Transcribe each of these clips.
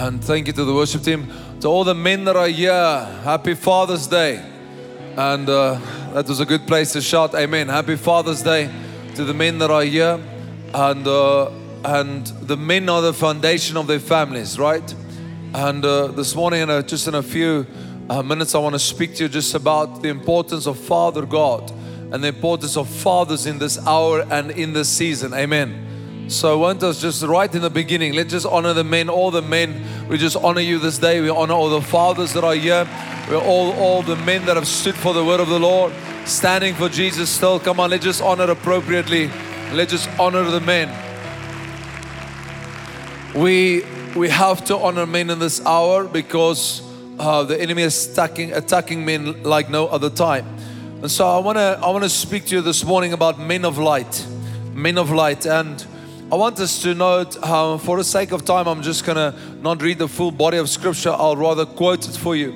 And thank you to the worship team. To all the men that are here, happy Father's Day. And uh, that was a good place to shout, Amen. Happy Father's Day to the men that are here. And, uh, and the men are the foundation of their families, right? And uh, this morning, in a, just in a few uh, minutes, I want to speak to you just about the importance of Father God and the importance of fathers in this hour and in this season. Amen. So I want us just right in the beginning, let's just honor the men, all the men. We just honor you this day. We honor all the fathers that are here. We're all all the men that have stood for the word of the Lord, standing for Jesus still. Come on, let's just honor appropriately. Let's just honor the men. We we have to honor men in this hour because uh, the enemy is attacking attacking men like no other time. And so I want to I want to speak to you this morning about men of light, men of light, and I want us to note, for the sake of time, I'm just gonna not read the full body of scripture. I'll rather quote it for you.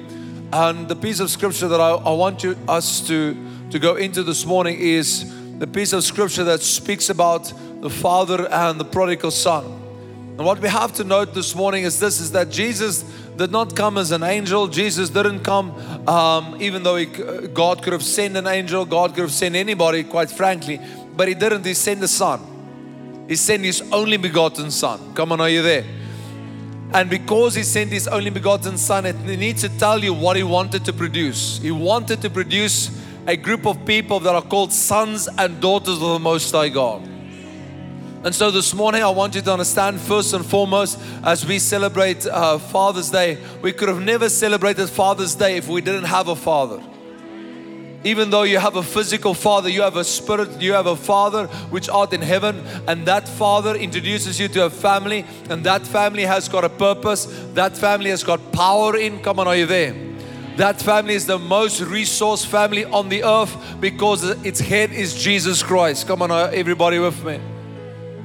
And the piece of scripture that I, I want you us to to go into this morning is the piece of scripture that speaks about the father and the prodigal son. And what we have to note this morning is this: is that Jesus did not come as an angel. Jesus didn't come, um, even though he, God could have sent an angel, God could have sent anybody, quite frankly, but He didn't. He sent the Son. He sent His only begotten Son. Come on, are you there? And because He sent His only begotten Son, it needs to tell you what He wanted to produce. He wanted to produce a group of people that are called sons and daughters of the Most High God. And so this morning, I want you to understand first and foremost, as we celebrate uh, Father's Day, we could have never celebrated Father's Day if we didn't have a father. Even though you have a physical father, you have a spirit, you have a father which art in heaven, and that father introduces you to a family, and that family has got a purpose, that family has got power in. Come on, are you there? That family is the most resource family on the earth because its head is Jesus Christ. Come on, everybody with me.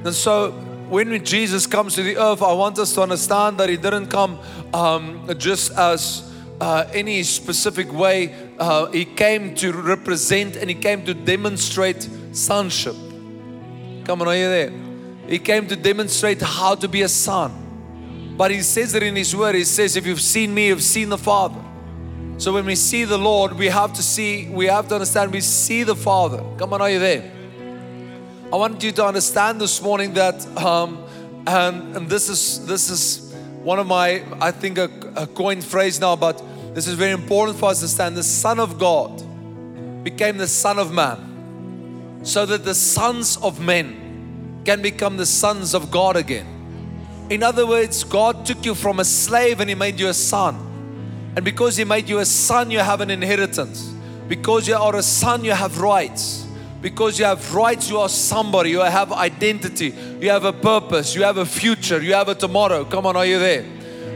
And so, when Jesus comes to the earth, I want us to understand that He didn't come um, just as uh, any specific way. Uh, he came to represent and He came to demonstrate sonship. Come on, are you there? He came to demonstrate how to be a son. But He says it in His Word. He says, If you've seen me, you've seen the Father. So when we see the Lord, we have to see, we have to understand we see the Father. Come on, are you there? I want you to understand this morning that, um, and, and this is this is one of my, I think, a, a coined phrase now, but this is very important for us to understand. The Son of God became the Son of Man, so that the sons of men can become the sons of God again. In other words, God took you from a slave and He made you a son. And because He made you a son, you have an inheritance. Because you are a son, you have rights. Because you have rights, you are somebody, you have identity, you have a purpose, you have a future, you have a tomorrow. Come on, are you there?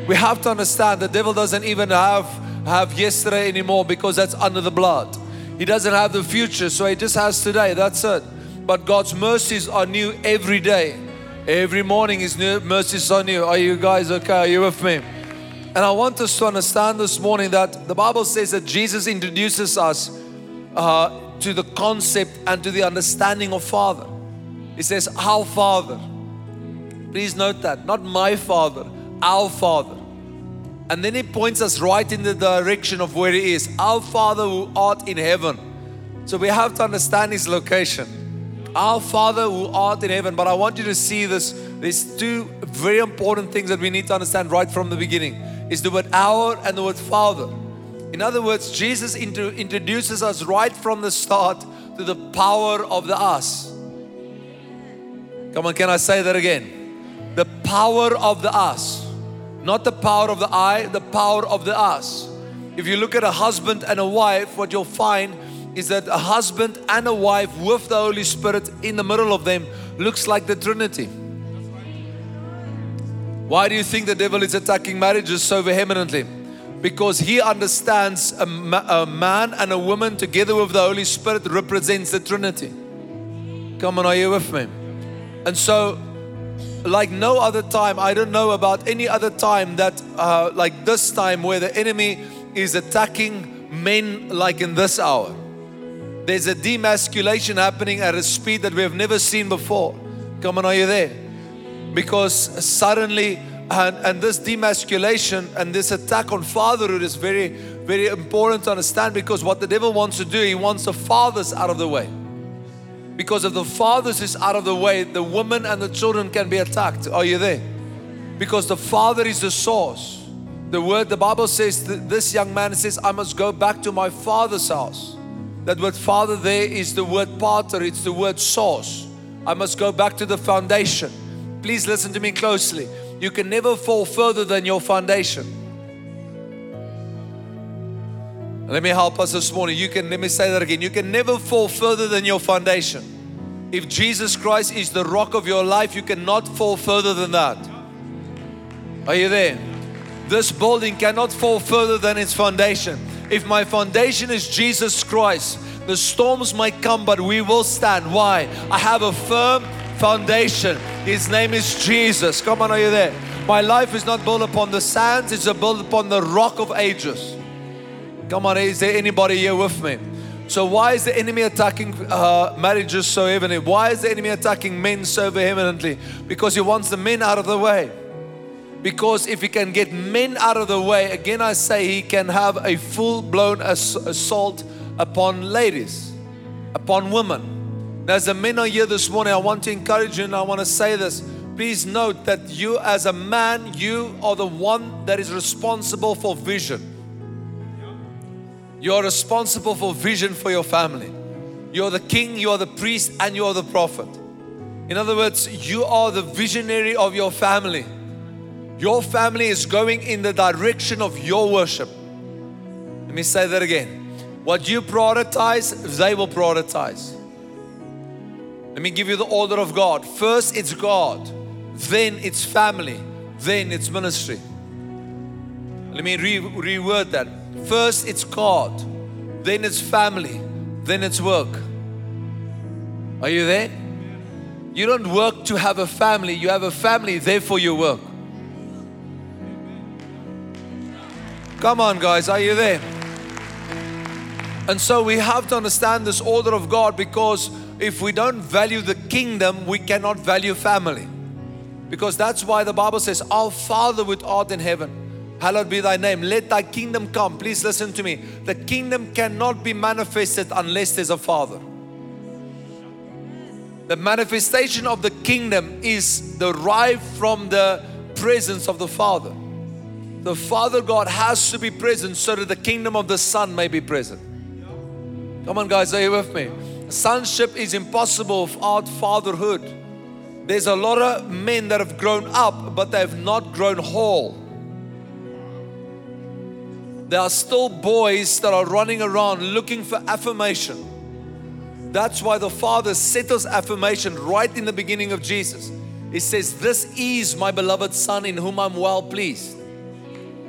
We have to understand the devil doesn't even have, have yesterday anymore because that's under the blood. He doesn't have the future, so he just has today. That's it. But God's mercies are new every day. Every morning His new mercies are new. Are you guys okay? Are you with me? And I want us to understand this morning that the Bible says that Jesus introduces us uh, to the concept and to the understanding of Father. He says, Our Father. Please note that, not my Father, our Father. And then he points us right in the direction of where he is. Our Father who art in heaven. So we have to understand his location. Our Father who art in heaven. But I want you to see this. There's two very important things that we need to understand right from the beginning. Is the word our and the word Father. In other words, Jesus introduces us right from the start to the power of the us. Come on, can I say that again? The power of the us. Not the power of the I, the power of the us. If you look at a husband and a wife, what you'll find is that a husband and a wife with the Holy Spirit in the middle of them looks like the Trinity. Why do you think the devil is attacking marriages so vehemently? Because he understands a, ma- a, man and a woman together with the Holy Spirit represents the Trinity. Come on, are you with me? And so, like no other time, I don't know about any other time that, uh, like this time, where the enemy is attacking men like in this hour. There's a demasculation happening at a speed that we have never seen before. Come on, are you there? Because suddenly, And, and this demasculation and this attack on fatherhood is very, very important to understand because what the devil wants to do, he wants the fathers out of the way. Because if the fathers is out of the way, the women and the children can be attacked. Are you there? Because the father is the source. The word, the Bible says, this young man says, I must go back to my father's house. That word father there is the word pater, it's the word source. I must go back to the foundation. Please listen to me closely. You can never fall further than your foundation. Let me help us this morning. You can, let me say that again. You can never fall further than your foundation. If Jesus Christ is the rock of your life, you cannot fall further than that. Are you there? This building cannot fall further than its foundation. If my foundation is Jesus Christ, the storms might come, but we will stand. Why? I have a firm foundation. His name is Jesus. Come on, are you there? My life is not built upon the sands, it's built upon the rock of ages. Come on, is there anybody here with me? So, why is the enemy attacking uh, marriages so heavily? Why is the enemy attacking men so vehemently? Because he wants the men out of the way. Because if he can get men out of the way, again I say he can have a full blown ass- assault upon ladies, upon women. As the men are here this morning, I want to encourage you and I want to say this. Please note that you, as a man, you are the one that is responsible for vision. You are responsible for vision for your family. You are the king, you are the priest, and you are the prophet. In other words, you are the visionary of your family. Your family is going in the direction of your worship. Let me say that again. What you prioritize, they will prioritize. Let me give you the order of God. First, it's God, then, it's family, then, it's ministry. Let me re- reword that. First, it's God, then, it's family, then, it's work. Are you there? You don't work to have a family, you have a family, therefore, you work. Come on, guys, are you there? And so we have to understand this order of God because if we don't value the kingdom, we cannot value family. Because that's why the Bible says, Our Father which art in heaven, hallowed be thy name. Let thy kingdom come. Please listen to me. The kingdom cannot be manifested unless there's a Father. The manifestation of the kingdom is derived from the presence of the Father the Father God has to be present so that the kingdom of the Son may be present. Come on, guys, are you with me? Sonship is impossible without fatherhood. There's a lot of men that have grown up, but they have not grown whole. There are still boys that are running around looking for affirmation. That's why the Father settles affirmation right in the beginning of Jesus. He says, This is my beloved Son in whom I'm well pleased.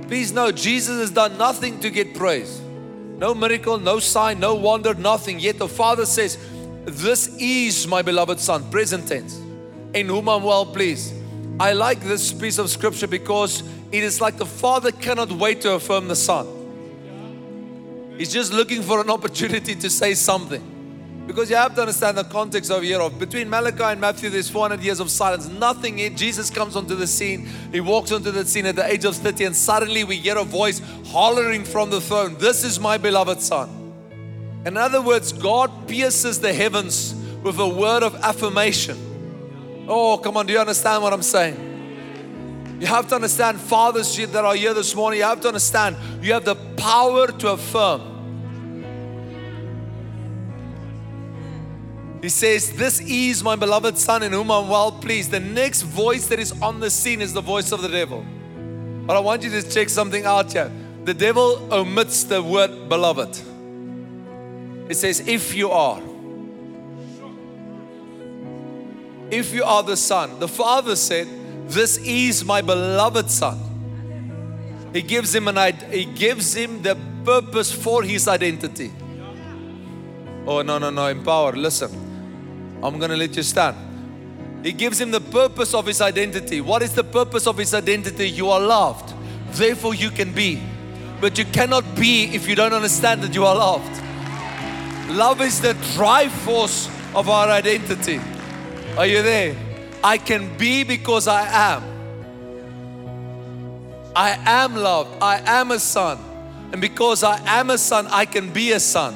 Please know Jesus has done nothing to get praise. No miracle, no sign, no wonder, nothing. Yet the Father says, This is my beloved Son, present tense, in whom I'm well pleased. I like this piece of scripture because it is like the Father cannot wait to affirm the Son. He's just looking for an opportunity to say something. Because you have to understand the context of here of between Malachi and Matthew, there's 400 years of silence. Nothing. In Jesus comes onto the scene. He walks onto the scene at the age of 30, and suddenly we hear a voice hollering from the throne, This is my beloved Son. In other words, God pierces the heavens with a word of affirmation. Oh, come on, do you understand what I'm saying? You have to understand, fathers that are here this morning, you have to understand you have the power to affirm. He says, This is my beloved Son in whom I'm well pleased. The next voice that is on the scene is the voice of the devil. But I want you to check something out here. The devil omits the word beloved. It says, If you are. If you are the Son. The Father said, This is my beloved Son. He gives him an he gives him the purpose for his identity. Oh no no no empower listen I'm going to let you stand. He gives him the purpose of his identity. What is the purpose of his identity? You are loved. Therefore, you can be. But you cannot be if you don't understand that you are loved. Love is the drive force of our identity. Are you there? I can be because I am. I am loved. I am a son. And because I am a son, I can be a son.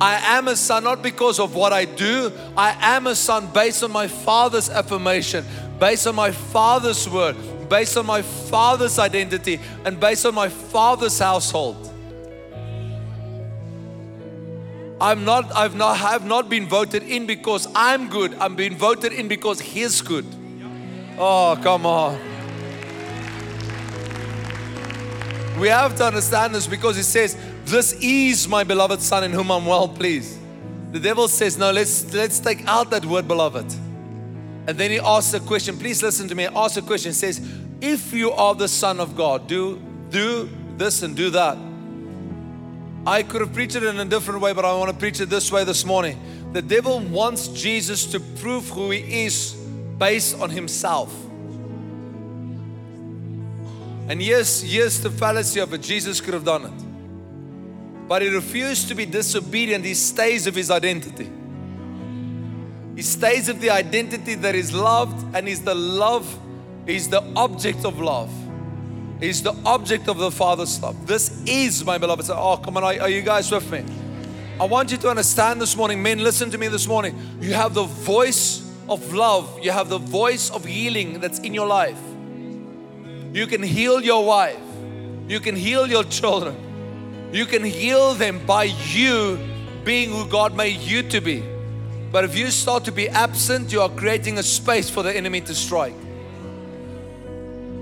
I am a son not because of what I do. I am a son based on my father's affirmation, based on my father's word, based on my father's identity, and based on my father's household. I'm not, I've not, have not been voted in because I'm good. I'm being voted in because He's good. Oh, come on. We have to understand this because it says, This is my beloved Son in whom I'm well pleased. The devil says, No, let's let's take out that word beloved. And then he asks a question. Please listen to me. Ask a question. He says, If you are the Son of God, do do this and do that. I could have preached it in a different way, but I want to preach it this way this morning. The devil wants Jesus to prove who he is based on himself. And yes, yes, the fallacy of it, Jesus could have done it. But he refused to be disobedient. He stays of his identity. He stays of the identity that is loved and is the love, is the object of love. He's the object of the Father's love. This is my beloved. Oh, come on, are, are you guys with me? I want you to understand this morning, men, listen to me this morning. You have the voice of love, you have the voice of healing that's in your life. You can heal your wife. You can heal your children. You can heal them by you being who God made you to be. But if you start to be absent, you are creating a space for the enemy to strike.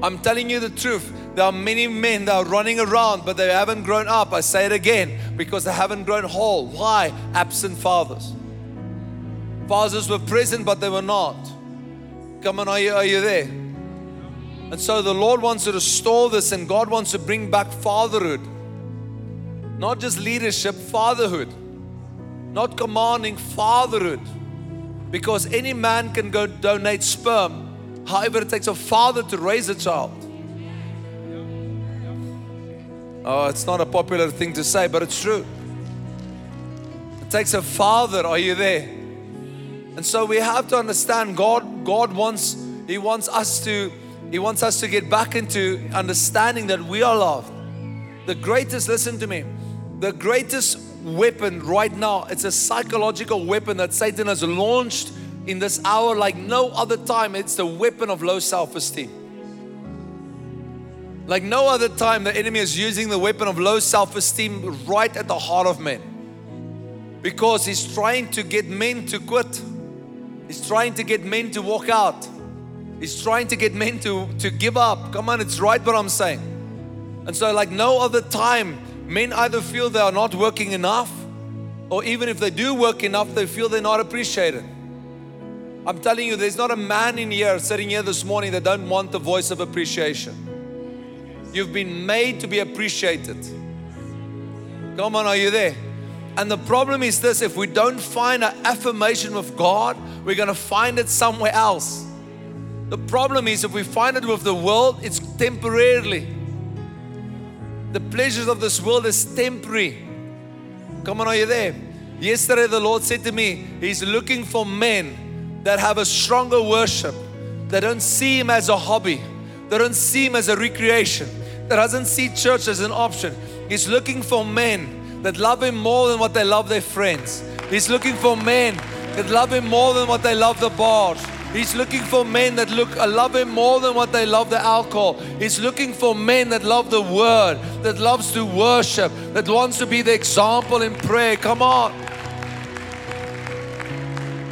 I'm telling you the truth. There are many men that are running around, but they haven't grown up. I say it again because they haven't grown whole. Why? Absent fathers. Fathers were present, but they were not. Come on, are you, are you there? And so the Lord wants to restore this, and God wants to bring back fatherhood. Not just leadership, fatherhood. Not commanding, fatherhood. Because any man can go donate sperm. However, it takes a father to raise a child. Oh, it's not a popular thing to say, but it's true. It takes a father. Are you there? And so we have to understand God, God wants, He wants us to he wants us to get back into understanding that we are loved. The greatest, listen to me, the greatest weapon right now, it's a psychological weapon that Satan has launched in this hour like no other time. It's the weapon of low self esteem. Like no other time, the enemy is using the weapon of low self esteem right at the heart of men. Because he's trying to get men to quit, he's trying to get men to walk out. He's trying to get men to, to give up. Come on, it's right what I'm saying. And so, like no other time, men either feel they are not working enough, or even if they do work enough, they feel they're not appreciated. I'm telling you, there's not a man in here sitting here this morning that don't want the voice of appreciation. You've been made to be appreciated. Come on, are you there? And the problem is this if we don't find an affirmation with God, we're going to find it somewhere else. The problem is if we find it with the world, it's temporarily. The pleasures of this world is temporary. Come on, are you there? Yesterday, the Lord said to me, He's looking for men that have a stronger worship, that don't see Him as a hobby, that don't see Him as a recreation, that doesn't see church as an option. He's looking for men that love Him more than what they love their friends. He's looking for men that love Him more than what they love the bars. He's looking for men that look uh, love him more than what they love the alcohol. He's looking for men that love the word, that loves to worship, that wants to be the example in prayer. Come on.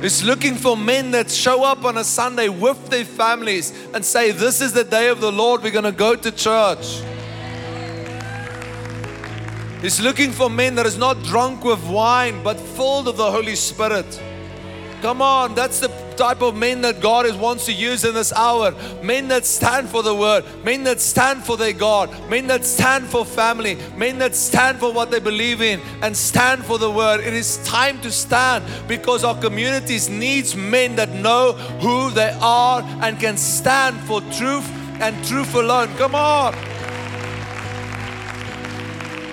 He's looking for men that show up on a Sunday with their families and say, This is the day of the Lord, we're going to go to church. He's looking for men that is not drunk with wine but filled of the Holy Spirit. Come on, that's the type of men that God is, wants to use in this hour. Men that stand for the word, men that stand for their God, men that stand for family, men that stand for what they believe in and stand for the word. It is time to stand because our communities needs men that know who they are and can stand for truth and truth alone. Come on.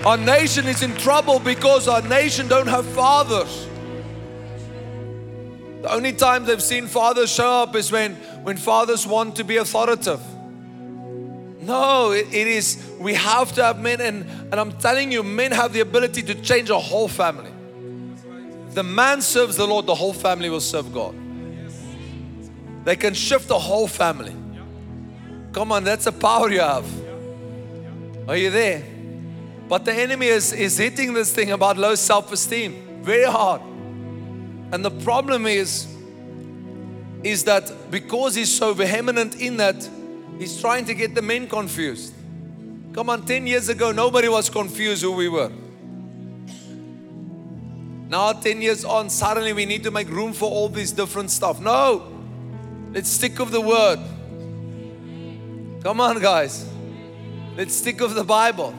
Our nation is in trouble because our nation don't have fathers. The only time they've seen fathers show up is when, when fathers want to be authoritative. No, it, it is, we have to have men, and, and I'm telling you, men have the ability to change a whole family. If the man serves the Lord, the whole family will serve God. They can shift the whole family. Come on, that's the power you have. Are you there? But the enemy is, is hitting this thing about low self esteem very hard. And the problem is, is that because he's so vehement in that, he's trying to get the men confused. Come on, 10 years ago, nobody was confused who we were. Now, 10 years on, suddenly we need to make room for all this different stuff. No, let's stick with the word. Come on, guys. Let's stick with the Bible.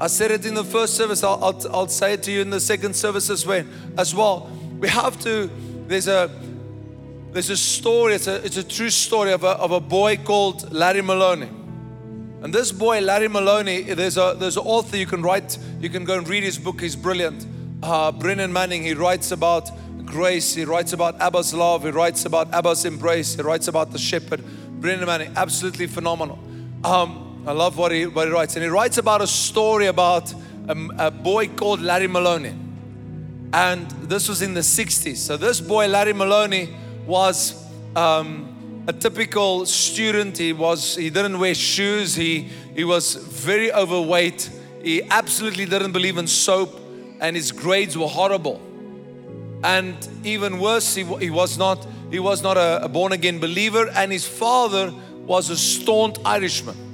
I said it in the first service. I'll, I'll, I'll say it to you in the second service as well. As well, we have to. There's a there's a story. It's a it's a true story of a of a boy called Larry Maloney. And this boy, Larry Maloney, there's a there's an author you can write. You can go and read his book. He's brilliant. Uh, Brennan Manning. He writes about grace. He writes about Abba's love. He writes about Abba's embrace. He writes about the shepherd. Brennan Manning, absolutely phenomenal. Um, I love what he, what he writes. And he writes about a story about a, a boy called Larry Maloney. And this was in the 60s. So, this boy, Larry Maloney, was um, a typical student. He, was, he didn't wear shoes, he, he was very overweight. He absolutely didn't believe in soap, and his grades were horrible. And even worse, he, he was not, he was not a, a born again believer, and his father was a staunch Irishman.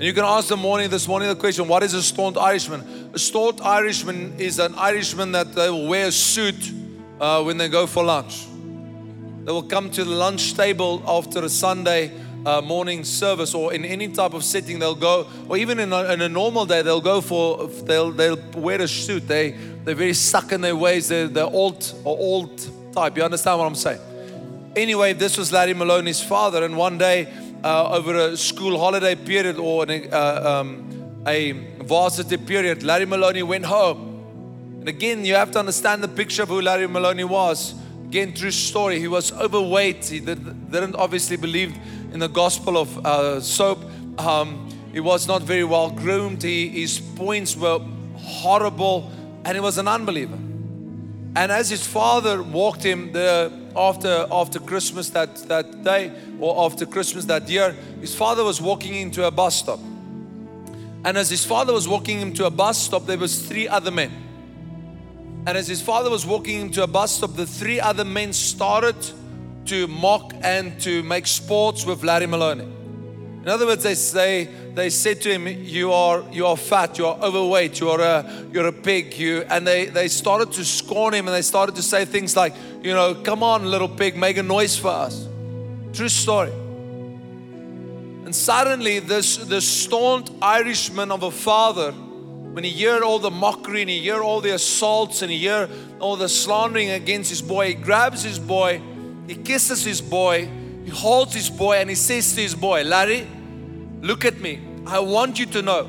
And you can ask the morning this morning the question, what is a staunch Irishman? A staunch Irishman is an Irishman that they will wear a suit uh, when they go for lunch. They will come to the lunch table after a Sunday uh, morning service or in any type of setting they'll go or even in a, in a, normal day they'll go for they'll they'll wear a suit they they're very stuck in their ways they're, they're old or old type you understand what i'm saying anyway this was larry maloney's father and one day uh, over a school holiday period or an, uh, um, a varsity period, Larry Maloney went home. And again, you have to understand the picture of who Larry Maloney was. Again, true story. He was overweight. He did, not obviously believe in the gospel of uh, soap. Um, he was not very well groomed. He, his points were horrible, and he was an unbeliever. And as his father walked him the, after, after Christmas that, that day, or after Christmas that year, his father was walking into a bus stop. And as his father was walking him to a bus stop, there was three other men. And as his father was walking him to a bus stop, the three other men started to mock and to make sports with Larry Maloney. In other words, they say they said to him, "You are you are fat. You are overweight. You are a you're a pig." You and they they started to scorn him and they started to say things like, "You know, come on, little pig, make a noise for us." True story. And suddenly, this this staunch Irishman of a father, when he heard all the mockery and he heard all the assaults and he heard all the slandering against his boy, he grabs his boy, he kisses his boy he holds his boy and he says to his boy, Larry, look at me. I want you to know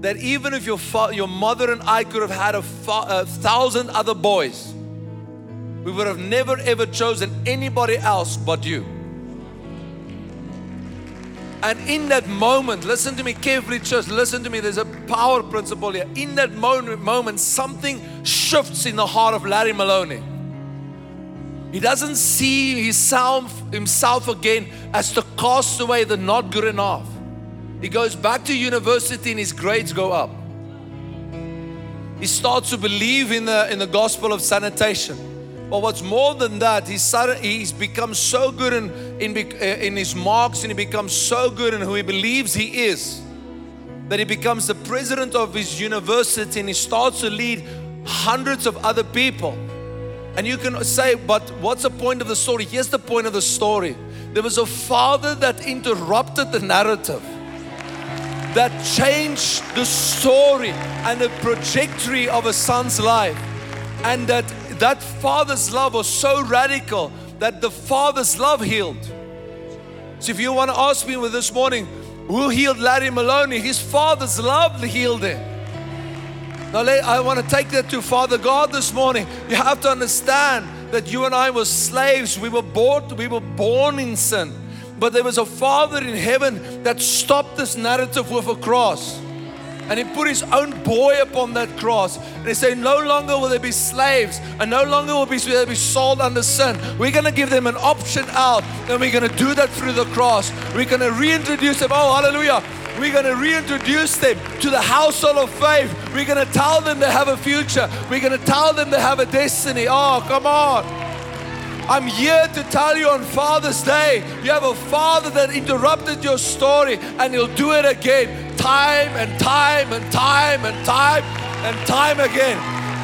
that even if your, your mother and I could have had a, fa- a thousand other boys, we would have never ever chosen anybody else but you. And in that moment, listen to me carefully, church. Listen to me. There's a power principle here. In that moment, moment something shifts in the heart of Larry Maloney. He doesn't see himself, himself again as the castaway, the not good enough. He goes back to university and his grades go up. He starts to believe in the, in the gospel of sanitation. But what's more than that, he's, he's become so good in, in, eh, in his marks and he becomes so good in who he believes he is that he becomes the president of his university and he starts to lead hundreds of other people. And you can say, but what's the point of the story? Here's the point of the story there was a father that interrupted the narrative, that changed the story and the trajectory of a son's life. And that that father's love was so radical that the father's love healed. So if you want to ask me this morning, who healed Larry Maloney? His father's love healed him. Now, I want to take that to Father God this morning. You have to understand that you and I were slaves. We were born, we were born in sin. But there was a Father in heaven that stopped this narrative with a cross. And he put his own boy upon that cross. And he said, No longer will they be slaves, and no longer will they be sold under sin. We're going to give them an option out, and we're going to do that through the cross. We're going to reintroduce them. Oh, hallelujah. We're going to reintroduce them to the household of faith. We're going to tell them they have a future. We're going to tell them they have a destiny. Oh, come on. I'm here to tell you on Father's Day, you have a father that interrupted your story and he'll do it again, time and time and time and time and time again.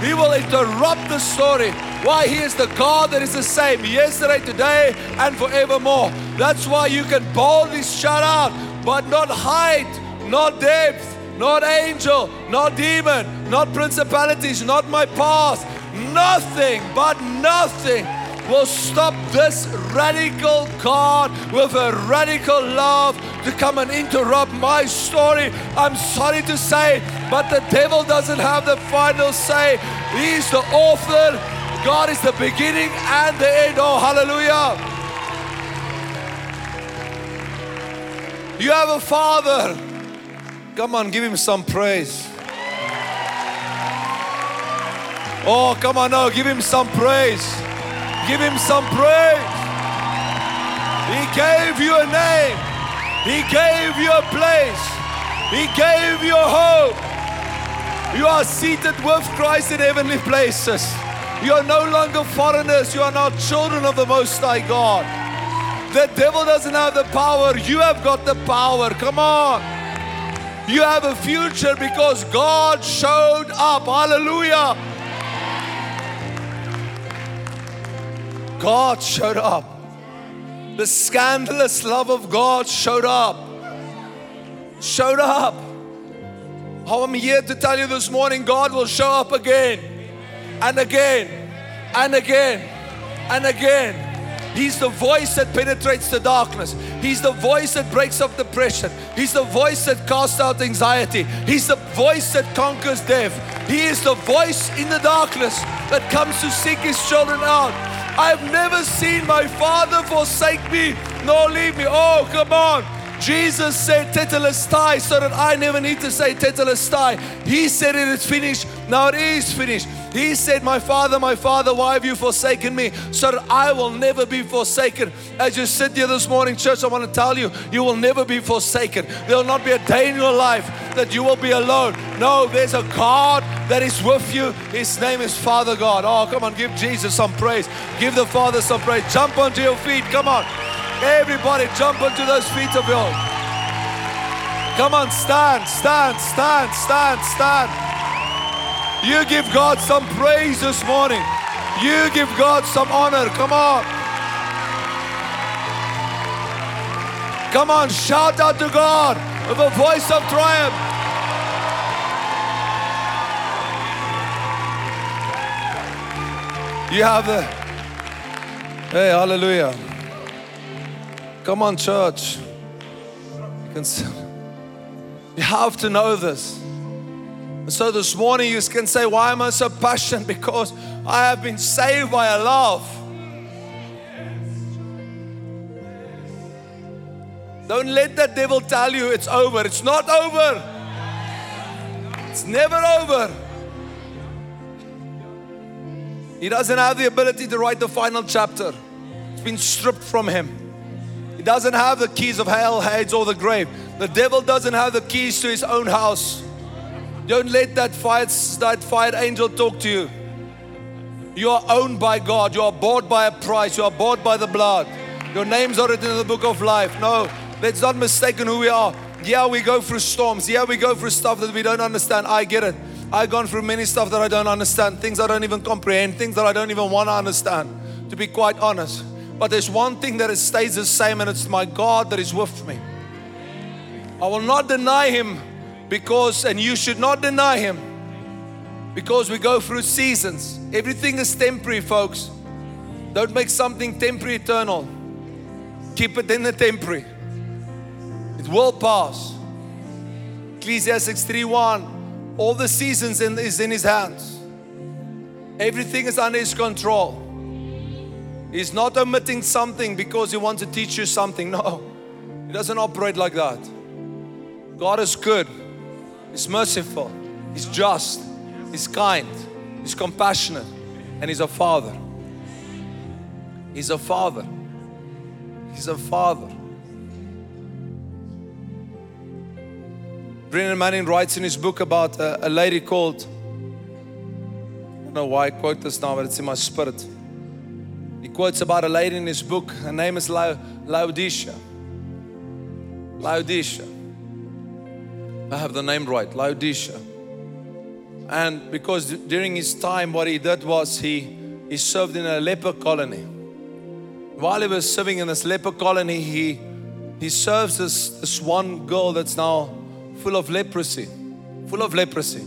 He will interrupt the story. Why? He is the God that is the same yesterday, today, and forevermore. That's why you can boldly shout out, but not height, not depth, not angel, not demon, not principalities, not my past. Nothing, but nothing will stop this radical God with a radical love to come and interrupt my story. I'm sorry to say, but the devil doesn't have the final say. He's the author. God is the beginning and the end. Oh, hallelujah. You have a father. Come on, give him some praise. Oh, come on now, give him some praise. Give him some praise. He gave you a name. He gave you a place. He gave you a hope. You are seated with Christ in heavenly places. You are no longer foreigners. You are now children of the Most High God. The devil doesn't have the power. You have got the power. Come on. You have a future because God showed up. Hallelujah. God showed up. The scandalous love of God showed up. Showed up. Oh, I'm here to tell you this morning God will show up again and again and again and again. He's the voice that penetrates the darkness. He's the voice that breaks up depression. He's the voice that casts out anxiety. He's the voice that conquers death. He is the voice in the darkness that comes to seek his children out. I've never seen my Father forsake me nor leave me. Oh, come on. Jesus said tetelestai so that I never need to say tetelestai. He said it is finished. Now it is finished. He said, My Father, my Father, why have you forsaken me? So that I will never be forsaken. As you sit here this morning, church, I want to tell you, you will never be forsaken. There will not be a day in your life that you will be alone. No, there's a God that is with you. His name is Father God. Oh, come on, give Jesus some praise. Give the Father some praise. Jump onto your feet. Come on. Everybody, jump onto those feet of yours. Come on, stand, stand, stand, stand, stand. You give God some praise this morning. You give God some honor. Come on. Come on, shout out to God with a voice of triumph. You have the. Hey, hallelujah. Come on, church. You, have to know this. And so this morning you can say, Why am I so passionate? Because I have been saved by a love. Don't let that devil tell you it's over. It's not over. It's never over. He doesn't have the ability to write the final chapter. It's been stripped from him. He doesn't have the keys of hell, Hades, or the grave. The devil doesn't have the keys to his own house. Don't let that fired, that fired angel talk to you. You are owned by God. You are bought by a price. You are bought by the blood. Your name's are written in the book of life. No, let's not mistake who we are. Yeah, we go through storms. Yeah, we go through stuff that we don't understand. I get it. I've gone through many stuff that I don't understand, things I don't even comprehend, things that I don't even want to understand, to be quite honest. But there's one thing that stays the same, and it's my God that is with me. I will not deny Him because, and you should not deny Him, because we go through seasons. Everything is temporary, folks. Don't make something temporary eternal. Keep it in the temporary. It will pass. Ecclesiastes 3:1. All the seasons in, is in his hands. Everything is under his control. He's not omitting something because He wants to teach you something. No, He doesn't operate like that. God is good, He's merciful, He's just, He's kind, He's compassionate, and He's a Father. He's a Father. He's a Father. Brennan Manning writes in his book about a, a lady called, I don't know why I quote this now, but it's in my spirit. He quotes about a lady in his book. Her name is La- Laodicea. Laodicea. I have the name right, Laodicea. And because during his time, what he did was he, he served in a leper colony. While he was serving in this leper colony, he, he serves this, this one girl that's now full of leprosy. Full of leprosy.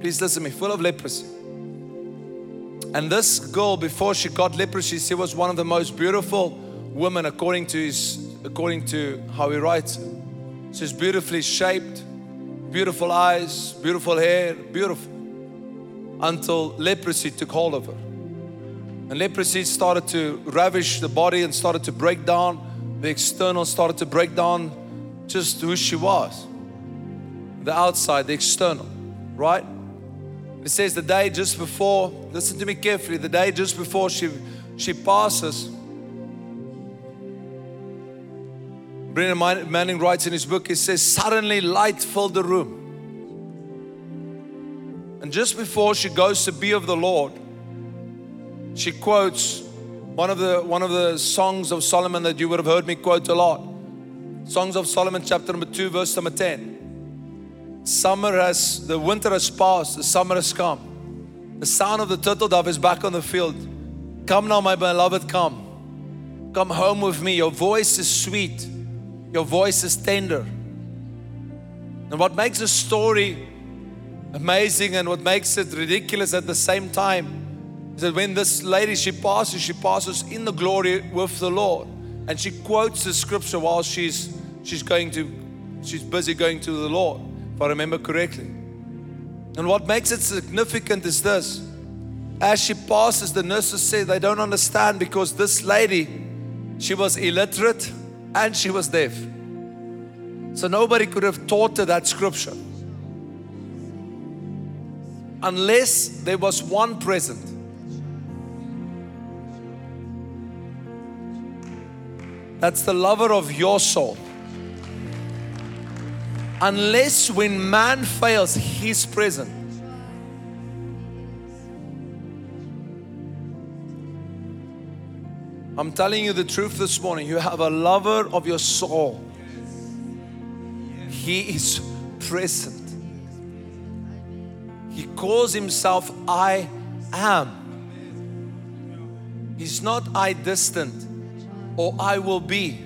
Please listen to me, full of leprosy. And this girl, before she got leprosy, she was one of the most beautiful women according to his according to how he writes. She's beautifully shaped, beautiful eyes, beautiful hair, beautiful. Until leprosy took hold of her. And leprosy started to ravish the body and started to break down. The external started to break down just who she was the outside, the external, right? It says the day just before, listen to me carefully, the day just before she, she passes. Brennan Manning writes in his book, he says, suddenly light filled the room. And just before she goes to be of the Lord, she quotes one of the one of the songs of Solomon that you would have heard me quote a lot. Songs of Solomon, chapter number 2, verse number 10. Summer has, the winter has passed, the summer has come. The sound of the turtle dove is back on the field. Come now, my beloved, come. Come home with me. Your voice is sweet, your voice is tender. And what makes a story amazing and what makes it ridiculous at the same time is that when this lady she passes, she passes in the glory with the Lord. And she quotes the scripture while she's she's going to she's busy going to the Lord I remember correctly. And what makes it significant is this. As she passes, the nurses say they don't understand because this lady, she was illiterate and she was deaf. So nobody could have taught her that scripture. Unless there was one present. That's the lover of your soul unless when man fails, he's present. I'm telling you the truth this morning. You have a lover of your soul. He is present. He calls himself I am. He's not I distant or I will be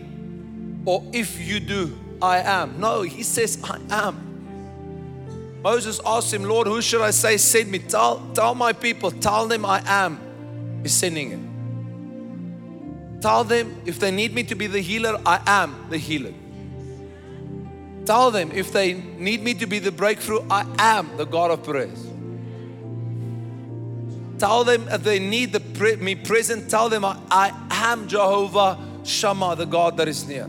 or if you do. I am. No, he says, I am. Moses asked him, Lord, who should I say send me? Tell, tell my people, tell them I am. He's sending him. Tell them if they need me to be the healer, I am the healer. Tell them if they need me to be the breakthrough, I am the God of praise. Tell them if they need the pre- me present, tell them I, I am Jehovah Shammah, the God that is near.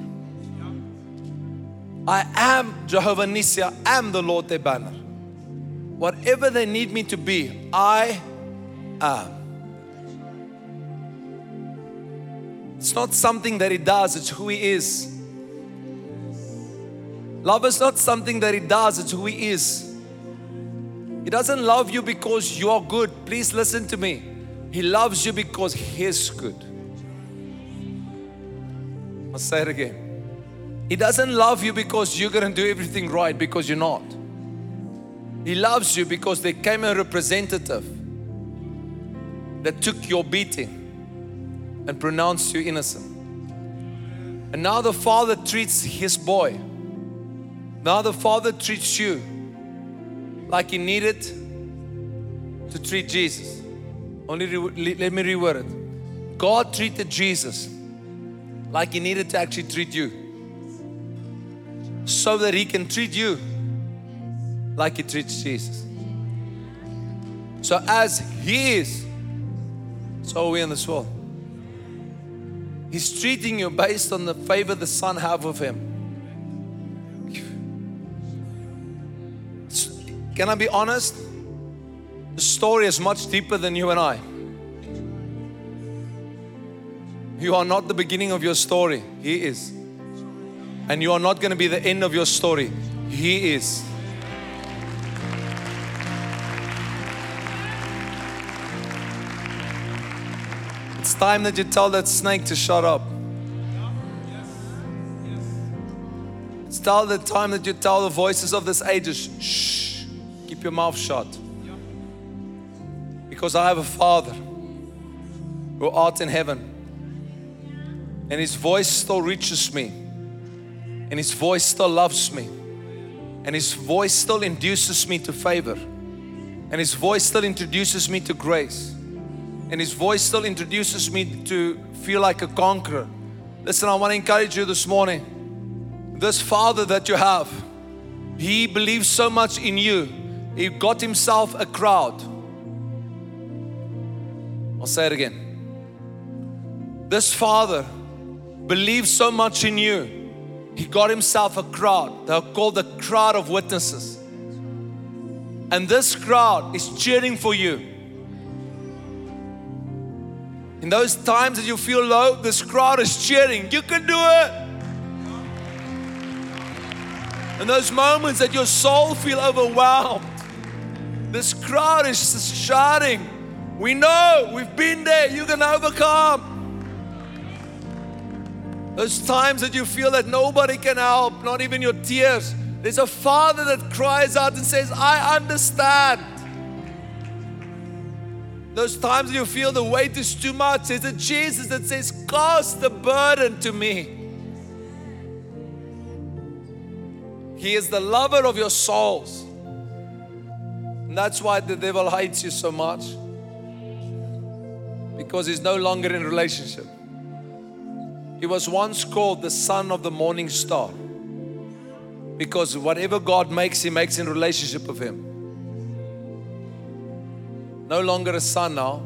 I am Jehovah Nissi, I am the Lord their banner. Whatever they need me to be, I am. It's not something that He does, it's who He is. Love is not something that He does, it's who He is. He doesn't love you because you are good. Please listen to me. He loves you because He's good. I'll say it again. He doesn't love you because you're going to do everything right because you're not. He loves you because there came a representative that took your beating and pronounced you innocent. And now the Father treats his boy. Now the Father treats you like he needed to treat Jesus. Only let me reword it. God treated Jesus like he needed to actually treat you so that He can treat you like He treats Jesus. So, as He is, so are we in this world. He's treating you based on the favor the Son have of him. Can I be honest? The story is much deeper than you and I. You are not the beginning of your story. He is. And you are not going to be the end of your story. He is. It's time that you tell that snake to shut up. It's tell the time that you tell the voices of this age, shh, keep your mouth shut. Because I have a Father who art in heaven, and His voice still reaches me, and His voice still loves me, and His voice still induces me to favor, and His voice still introduces me to grace and his voice still introduces me to feel like a conqueror. Listen, I want to encourage you this morning. This father that you have, he believes so much in you, he got himself a crowd. I'll say it again. This father believes so much in you, he got himself a crowd. They're called the crowd of witnesses. And this crowd is cheering for you. In those times that you feel low, this crowd is cheering. You can do it. In those moments that your soul feel overwhelmed, this crowd is shouting, We know, we've been there, you can overcome. Those times that you feel that nobody can help, not even your tears, there's a father that cries out and says, I understand. Those times you feel the weight is too much, there's a Jesus that says, Cast the burden to me. He is the lover of your souls. And that's why the devil hates you so much. Because he's no longer in relationship. He was once called the son of the morning star. Because whatever God makes, he makes in relationship with him. No longer a son now,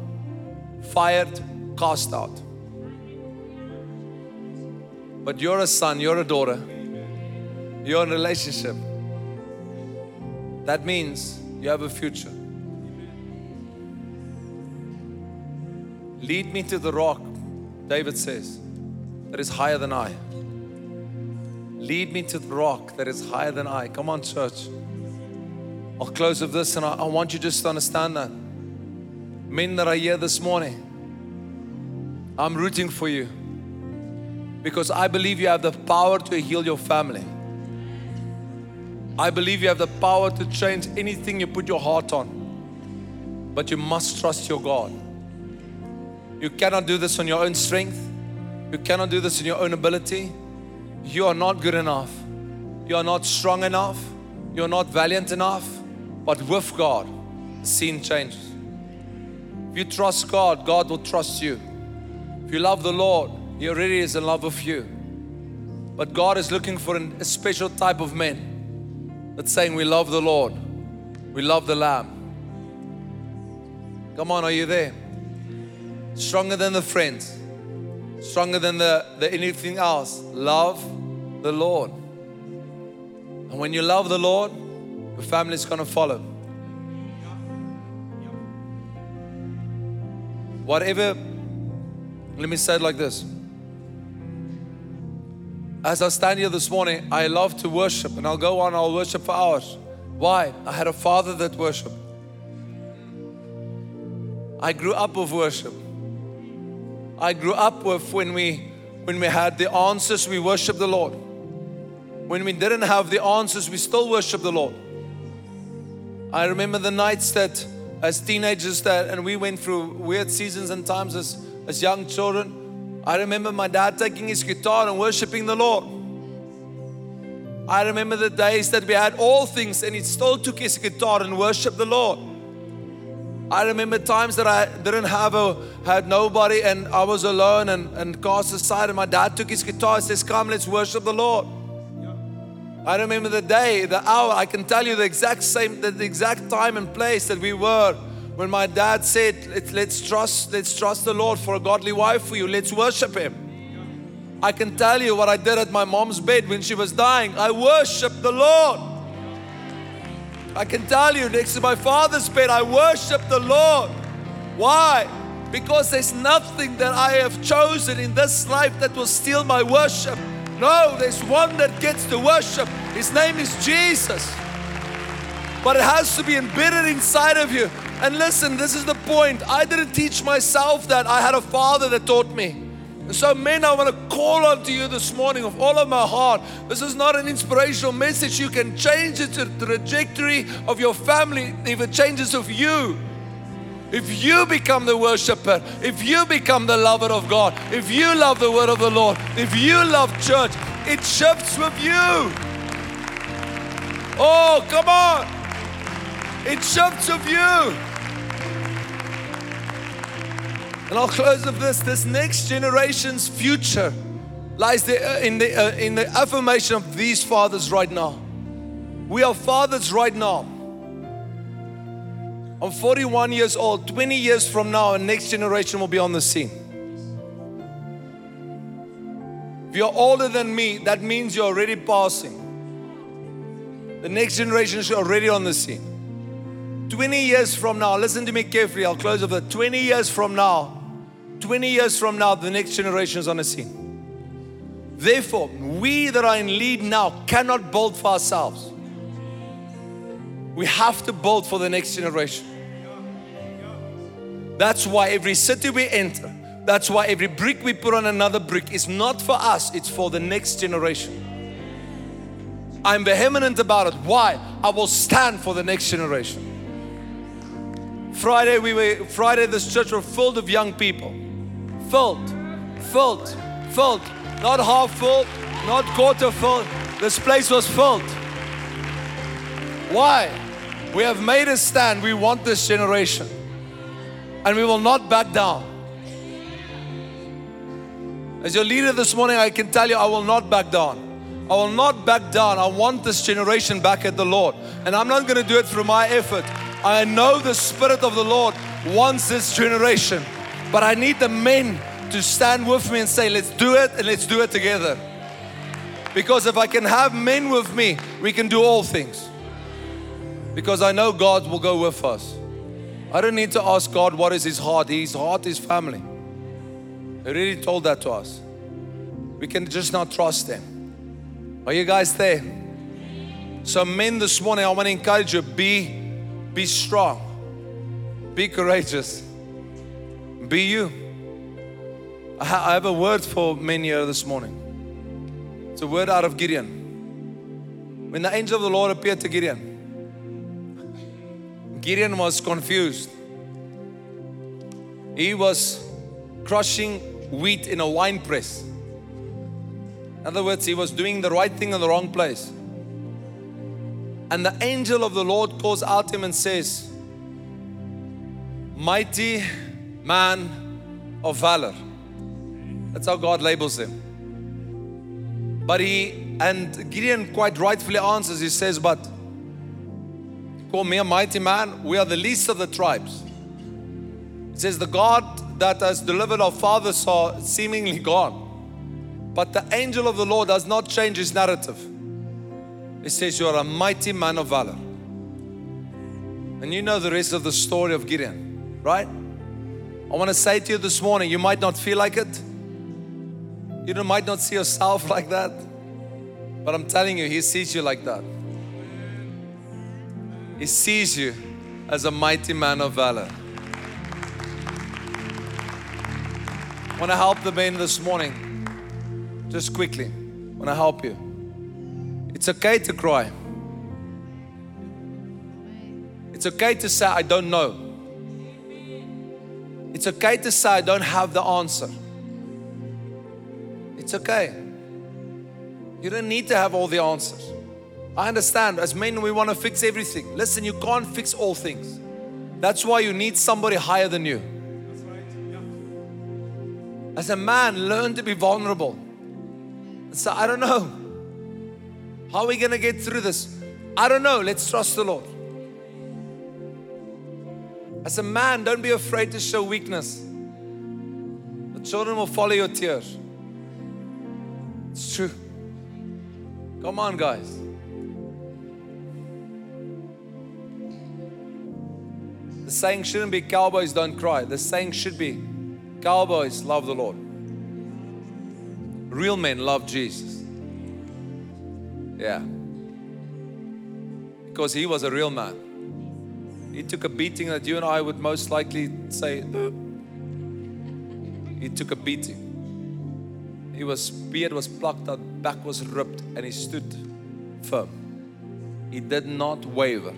fired, cast out. But you're a son, you're a daughter, you're in relationship. That means you have a future. Lead me to the rock, David says, that is higher than I. Lead me to the rock that is higher than I. Come on, church. I'll close with this, and I, I want you just to understand that men that are here this morning, I'm rooting for you because I believe you have the power to heal your family. I believe you have the power to change anything you put your heart on. But you must trust your God. You cannot do this on your own strength. You cannot do this in your own ability. You are not good enough. You are not strong enough. You are not valiant enough. But with God, the scene changes. If you trust God, God will trust you. If you love the Lord, He already is in love with you. But God is looking for a special type of men that's saying, We love the Lord, we love the Lamb. Come on, are you there? Stronger than the friends, stronger than the, the anything else. Love the Lord. And when you love the Lord, your family is going to follow. Whatever, let me say it like this. As I stand here this morning, I love to worship and I'll go on, I'll worship for hours. Why? I had a father that worshiped. I grew up with worship. I grew up with when we when we had the answers, we worship the Lord. When we didn't have the answers, we still worship the Lord. I remember the nights that as teenagers that, and we went through weird seasons and times as, as young children. I remember my dad taking his guitar and worshiping the Lord. I remember the days that we had all things and he still took his guitar and worshiped the Lord. I remember times that I didn't have a had nobody and I was alone and, and cast aside and my dad took his guitar and says, Come, let's worship the Lord. I remember the day, the hour, I can tell you the exact same, the, the exact time and place that we were when my dad said, let's, let's trust, let's trust the Lord for a godly wife for you. Let's worship Him. I can tell you what I did at my mom's bed when she was dying. I worshiped the Lord. I can tell you next to my father's bed, I worship the Lord. Why? Because there's nothing that I have chosen in this life that will steal my worship. No, there's one that gets to worship. His name is Jesus. But it has to be embedded inside of you. And listen, this is the point. I didn't teach myself that. I had a father that taught me. And so, men, I want to call on to you this morning of all of my heart. This is not an inspirational message. You can change it to the trajectory of your family if it changes of you. If you become the worshiper, if you become the lover of God, if you love the word of the Lord, if you love church, it shifts with you. Oh, come on. It shifts with you. And I'll close with this this next generation's future lies uh, in, the, uh, in the affirmation of these fathers right now. We are fathers right now. I'm 41 years old. 20 years from now, a next generation will be on the scene. If you're older than me, that means you're already passing. The next generation is already on the scene. 20 years from now, listen to me carefully. I'll close with that. 20 years from now, 20 years from now, the next generation is on the scene. Therefore, we that are in lead now cannot build for ourselves. We have to build for the next generation. That's why every city we enter, that's why every brick we put on another brick is not for us, it's for the next generation. I'm vehement about it. Why? I will stand for the next generation. Friday, we were Friday, this church was filled of young people. Filled, filled, filled. Not half full, not quarter full. This place was filled. Why? We have made a stand. We want this generation and we will not back down. As your leader this morning, I can tell you, I will not back down. I will not back down. I want this generation back at the Lord. And I'm not going to do it through my effort. I know the Spirit of the Lord wants this generation. But I need the men to stand with me and say, let's do it and let's do it together. Because if I can have men with me, we can do all things. Because I know God will go with us. I don't need to ask God what is his heart. His heart is family. He really told that to us. We can just not trust him. Are you guys there? So, men, this morning, I want to encourage you be, be strong, be courageous, be you. I, have a word for men here this morning. It's a word out of Gideon. When the angel of the Lord appeared to Gideon, Gideon was confused. He was crushing wheat in a wine press. In other words, he was doing the right thing in the wrong place. And the angel of the Lord calls out to him and says, Mighty man of valor. That's how God labels him. But he, and Gideon quite rightfully answers, he says, But call me a mighty man. We are the least of the tribes. It says, The God that has delivered our fathers are seemingly gone. But the angel of the Lord does not change his narrative. He says, You are a mighty man of valor. And you know the rest of the story of Gideon, right? I want to say to you this morning, you might not feel like it. You might not see yourself like that. But I'm telling you, He sees you like that. He sees you as a mighty man of valor. I want to help the men this morning. Just quickly. I want to help you. It's okay to cry. It's okay to say, I don't know. It's okay to say, I don't have the answer. It's okay. You don't need to have all the answers. I understand. As men, we want to fix everything. Listen, you can't fix all things. That's why you need somebody higher than you. As a man, learn to be vulnerable. So I don't know. How are we going to get through this? I don't know. Let's trust the Lord. As a man, don't be afraid to show weakness. The children will follow your tears. It's true. Come on, guys. The saying shouldn't be cowboys don't cry. The saying should be cowboys love the Lord. Real men love Jesus. Yeah. Because he was a real man. He took a beating that you and I would most likely say, he took a beating. He was beard was plucked out, back was ripped, and he stood firm. He did not waver.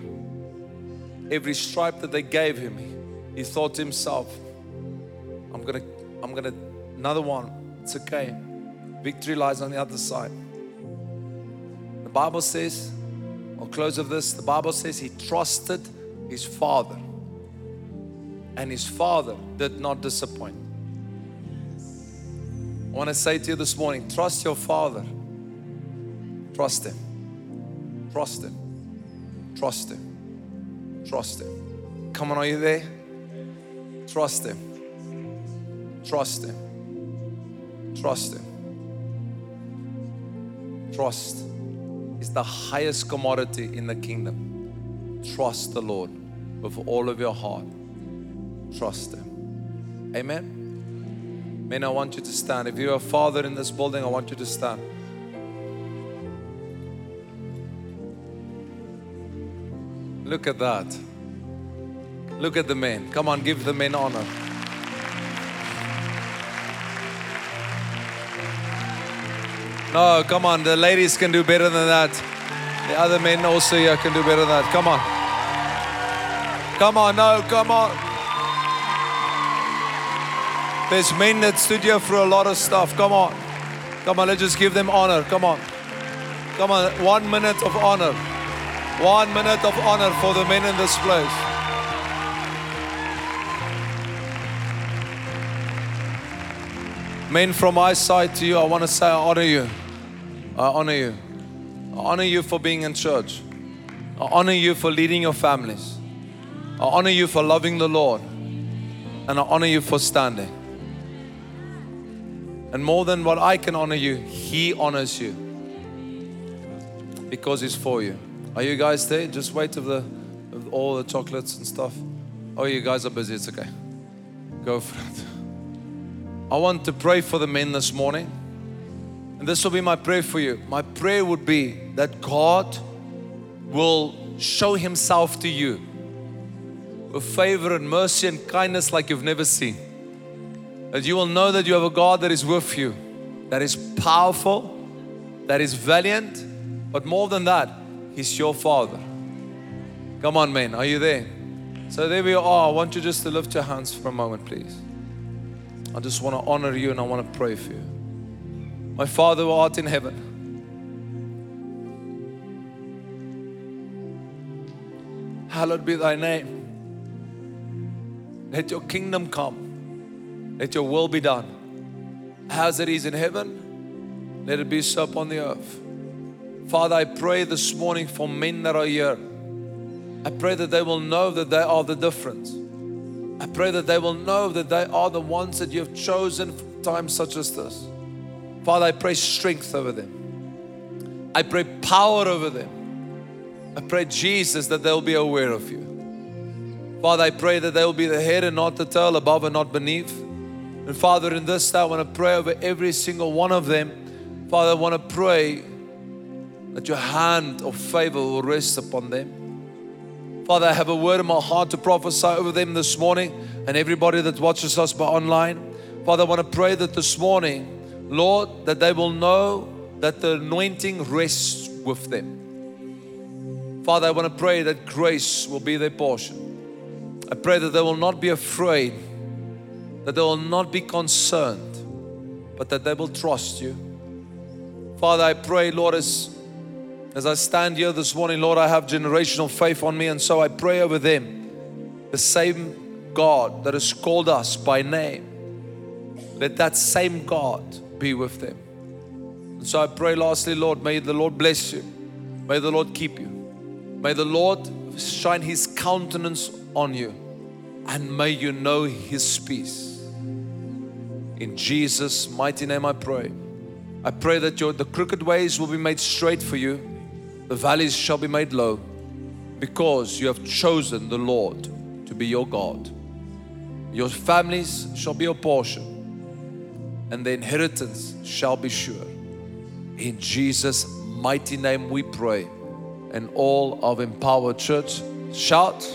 Every stripe that they gave him, he thought to himself, I'm gonna, I'm gonna, another one. It's okay. Victory lies on the other side. The Bible says, I'll close of this. The Bible says he trusted his father, and his father did not disappoint. I want to say to you this morning trust your father. Trust him. Trust him. Trust him. Trust him. Come on, are you there? Trust him. Trust him. Trust him. Trust is the highest commodity in the kingdom. Trust the Lord with all of your heart. Trust Him. Amen. Men, I want you to stand. If you're a father in this building, I want you to stand. Look at that. Look at the men. Come on, give the men honor. No, come on. The ladies can do better than that. The other men also here can do better than that. Come on. Come on, no, come on. There's men that stood here for a lot of stuff. Come on. Come on, let's just give them honor. Come on. Come on, one minute of honor. One minute of honor for the men in this place. Men, from my side to you, I want to say I honor you. I honor you. I honor you for being in church. I honor you for leading your families. I honor you for loving the Lord. And I honor you for standing. And more than what I can honor you, He honors you because He's for you. Are you guys there? Just wait of the all the chocolates and stuff. Oh, you guys are busy. It's okay. Go for it. I want to pray for the men this morning. And this will be my prayer for you. My prayer would be that God will show Himself to you with favor and mercy and kindness like you've never seen. That you will know that you have a God that is with you, that is powerful, that is valiant, but more than that, He's your Father. Come on, men, are you there? So there we are. I want you just to lift your hands for a moment, please. I just want to honor you and I want to pray for you. My Father who art in heaven, hallowed be thy name. Let your kingdom come. Let your will be done. As it is in heaven, let it be so upon the earth. Father, I pray this morning for men that are here. I pray that they will know that they are the difference. I pray that they will know that they are the ones that you have chosen for times such as this. Father, I pray strength over them. I pray power over them. I pray, Jesus, that they'll be aware of you. Father, I pray that they will be the head and not the tail, above and not beneath. And Father, in this, I want to pray over every single one of them. Father, I want to pray that your hand of favor will rest upon them. Father, I have a word in my heart to prophesy over them this morning and everybody that watches us by online. Father, I want to pray that this morning, Lord, that they will know that the anointing rests with them. Father, I want to pray that grace will be their portion. I pray that they will not be afraid, that they will not be concerned, but that they will trust you. Father, I pray, Lord, as as I stand here this morning, Lord, I have generational faith on me, and so I pray over them. The same God that has called us by name, let that same God be with them. And so I pray, lastly, Lord, may the Lord bless you. May the Lord keep you. May the Lord shine His countenance on you, and may you know His peace. In Jesus' mighty name, I pray. I pray that your, the crooked ways will be made straight for you, the valleys shall be made low, because you have chosen the Lord to be your God. Your families shall be your portion, and the inheritance shall be sure. In Jesus' mighty name we pray. And all of Empowered Church shout.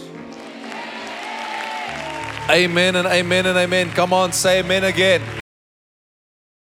Amen and amen and amen. Come on, say amen again.